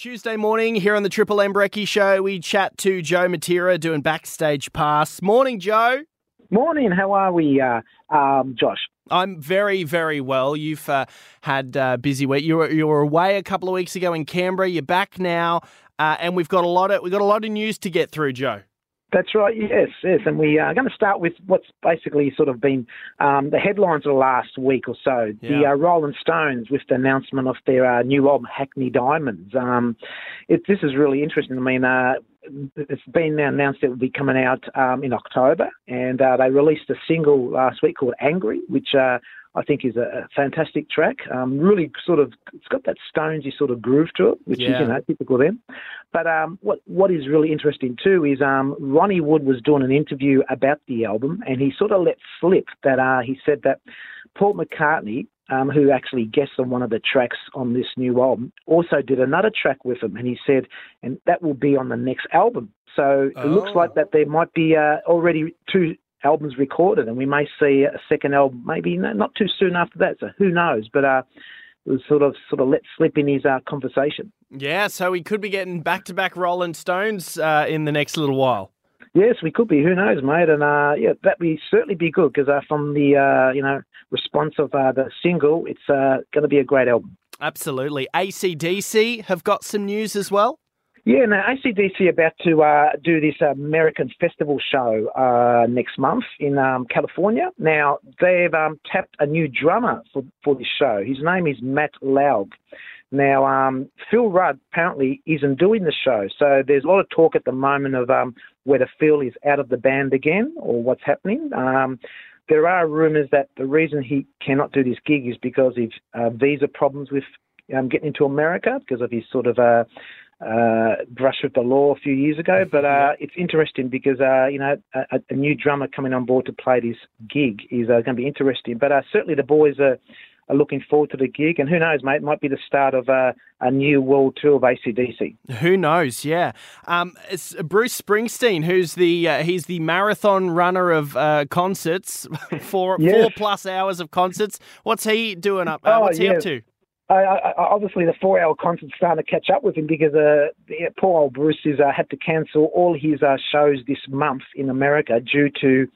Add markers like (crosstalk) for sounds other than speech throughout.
Tuesday morning here on the Triple M Brekkie Show, we chat to Joe Matera doing backstage pass. Morning, Joe. Morning. How are we, uh, um, Josh? I'm very, very well. You've uh, had a uh, busy week. You were you were away a couple of weeks ago in Canberra. You're back now, uh, and we've got a lot of we've got a lot of news to get through, Joe. That's right. Yes, yes, and we are going to start with what's basically sort of been um, the headlines of the last week or so. Yeah. The uh, Rolling Stones with the announcement of their uh, new album Hackney Diamonds. Um, it, this is really interesting. I mean, uh, it's been announced it will be coming out um, in October, and uh, they released a single last week called Angry, which uh, I think is a, fantastic track. Um, really sort of, it's got that Stonesy sort of groove to it, which yeah. is, you know, typical them. But um, what what is really interesting too is um, Ronnie Wood was doing an interview about the album, and he sort of let slip that uh, he said that Paul McCartney, um, who actually guessed on one of the tracks on this new album, also did another track with him, and he said, and that will be on the next album. So it looks like oh. that there might be uh, already two albums recorded, and we may see a second album maybe not too soon after that. So who knows? But uh, it was sort of sort of let slip in his uh, conversation. Yeah, so we could be getting back to back Rolling Stones uh, in the next little while. Yes, we could be. Who knows, mate? And uh, yeah, that would certainly be good because uh, from the uh, you know response of uh, the single, it's uh, going to be a great album. Absolutely. ACDC have got some news as well. Yeah, now ACDC are about to uh, do this American festival show uh, next month in um, California. Now, they've um, tapped a new drummer for, for this show. His name is Matt Laug. Now, um, Phil Rudd apparently isn't doing the show, so there's a lot of talk at the moment of um, whether Phil is out of the band again or what's happening. Um, there are rumours that the reason he cannot do this gig is because of uh, visa problems with um, getting into America because of his sort of uh, uh, brush with the law a few years ago. But uh, it's interesting because uh, you know a, a, new drummer coming on board to play this gig is uh, going to be interesting. But uh, certainly the boys are, are looking forward to the gig, and who knows, mate, it might be the start of uh, a new world tour of ACDC. Who knows? Yeah, um, it's Bruce Springsteen, who's the he's the marathon runner of concerts, (laughs) four yes. four plus hours of concerts. What's he doing up? Oh, what's he yeah. up to? I, obviously, the four-hour concert's starting to catch up with him because uh, poor old Bruce has uh, had to cancel all his uh, shows this month in America due to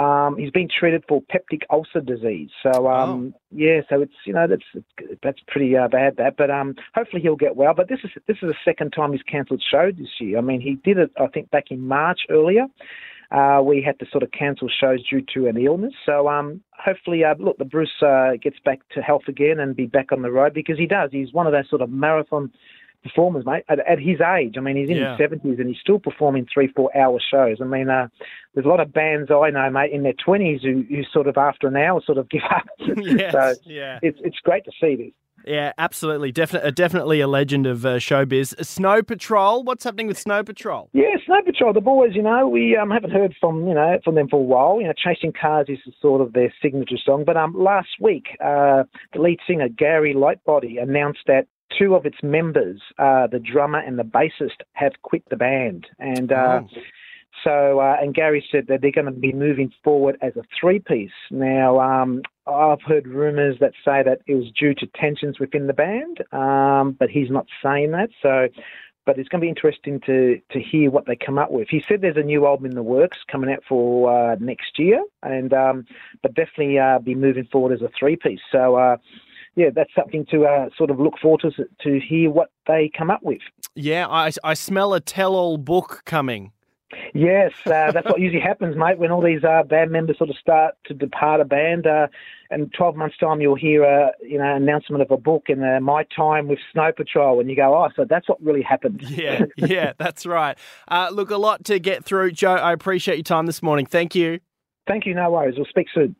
um, he's been treated for peptic ulcer disease. So um, oh. yeah, so it's you know that's that's pretty uh, bad that, but um, hopefully he'll get well. But this is this is the second time he's cancelled shows this year. I mean, he did it I think back in March earlier uh, we had to sort of cancel shows due to an illness. So um, hopefully, uh, look, the Bruce uh, gets back to health again and be back on the road because he does. He's one of those sort of marathon performers, mate. At, at his age, I mean, he's in yeah. his seventies and he's still performing three, four hour shows. I mean, uh, there's a lot of bands I know, mate, in their twenties who, who sort of after an hour sort of (laughs) give up. (laughs) yes, so yeah. it's it's great to see this. Yeah, absolutely. Definitely, definitely a legend of uh, showbiz. Snow Patrol. What's happening with Snow Patrol? Yeah, Snow Patrol. The boys, you know, we um, haven't heard from you know from them for a while. You know, Chasing Cars is sort of their signature song. But um, last week, uh, the lead singer Gary Lightbody announced that two of its members, uh, the drummer and the bassist, have quit the band, and. Uh, oh. So, uh, and Gary said that they're going to be moving forward as a three piece. Now, um, I've heard rumours that say that it was due to tensions within the band, um, but he's not saying that. So, but it's going to be interesting to to hear what they come up with. He said there's a new album in the works coming out for uh, next year, and um, but definitely uh, be moving forward as a three piece. So. Uh, yeah, that's something to uh, sort of look forward to to hear what they come up with. Yeah, I, I smell a tell-all book coming. Yes, uh, that's what usually happens, mate. When all these uh, band members sort of start to depart a band, uh, in 12 months' time, you'll hear a you know announcement of a book in uh, My Time with Snow Patrol, and you go, oh, so that's what really happened. (laughs) Yeah, yeah, that's right. Uh, look, a lot to get through, Joe. I appreciate your time this morning. Thank you. Thank you. No worries. We'll speak soon.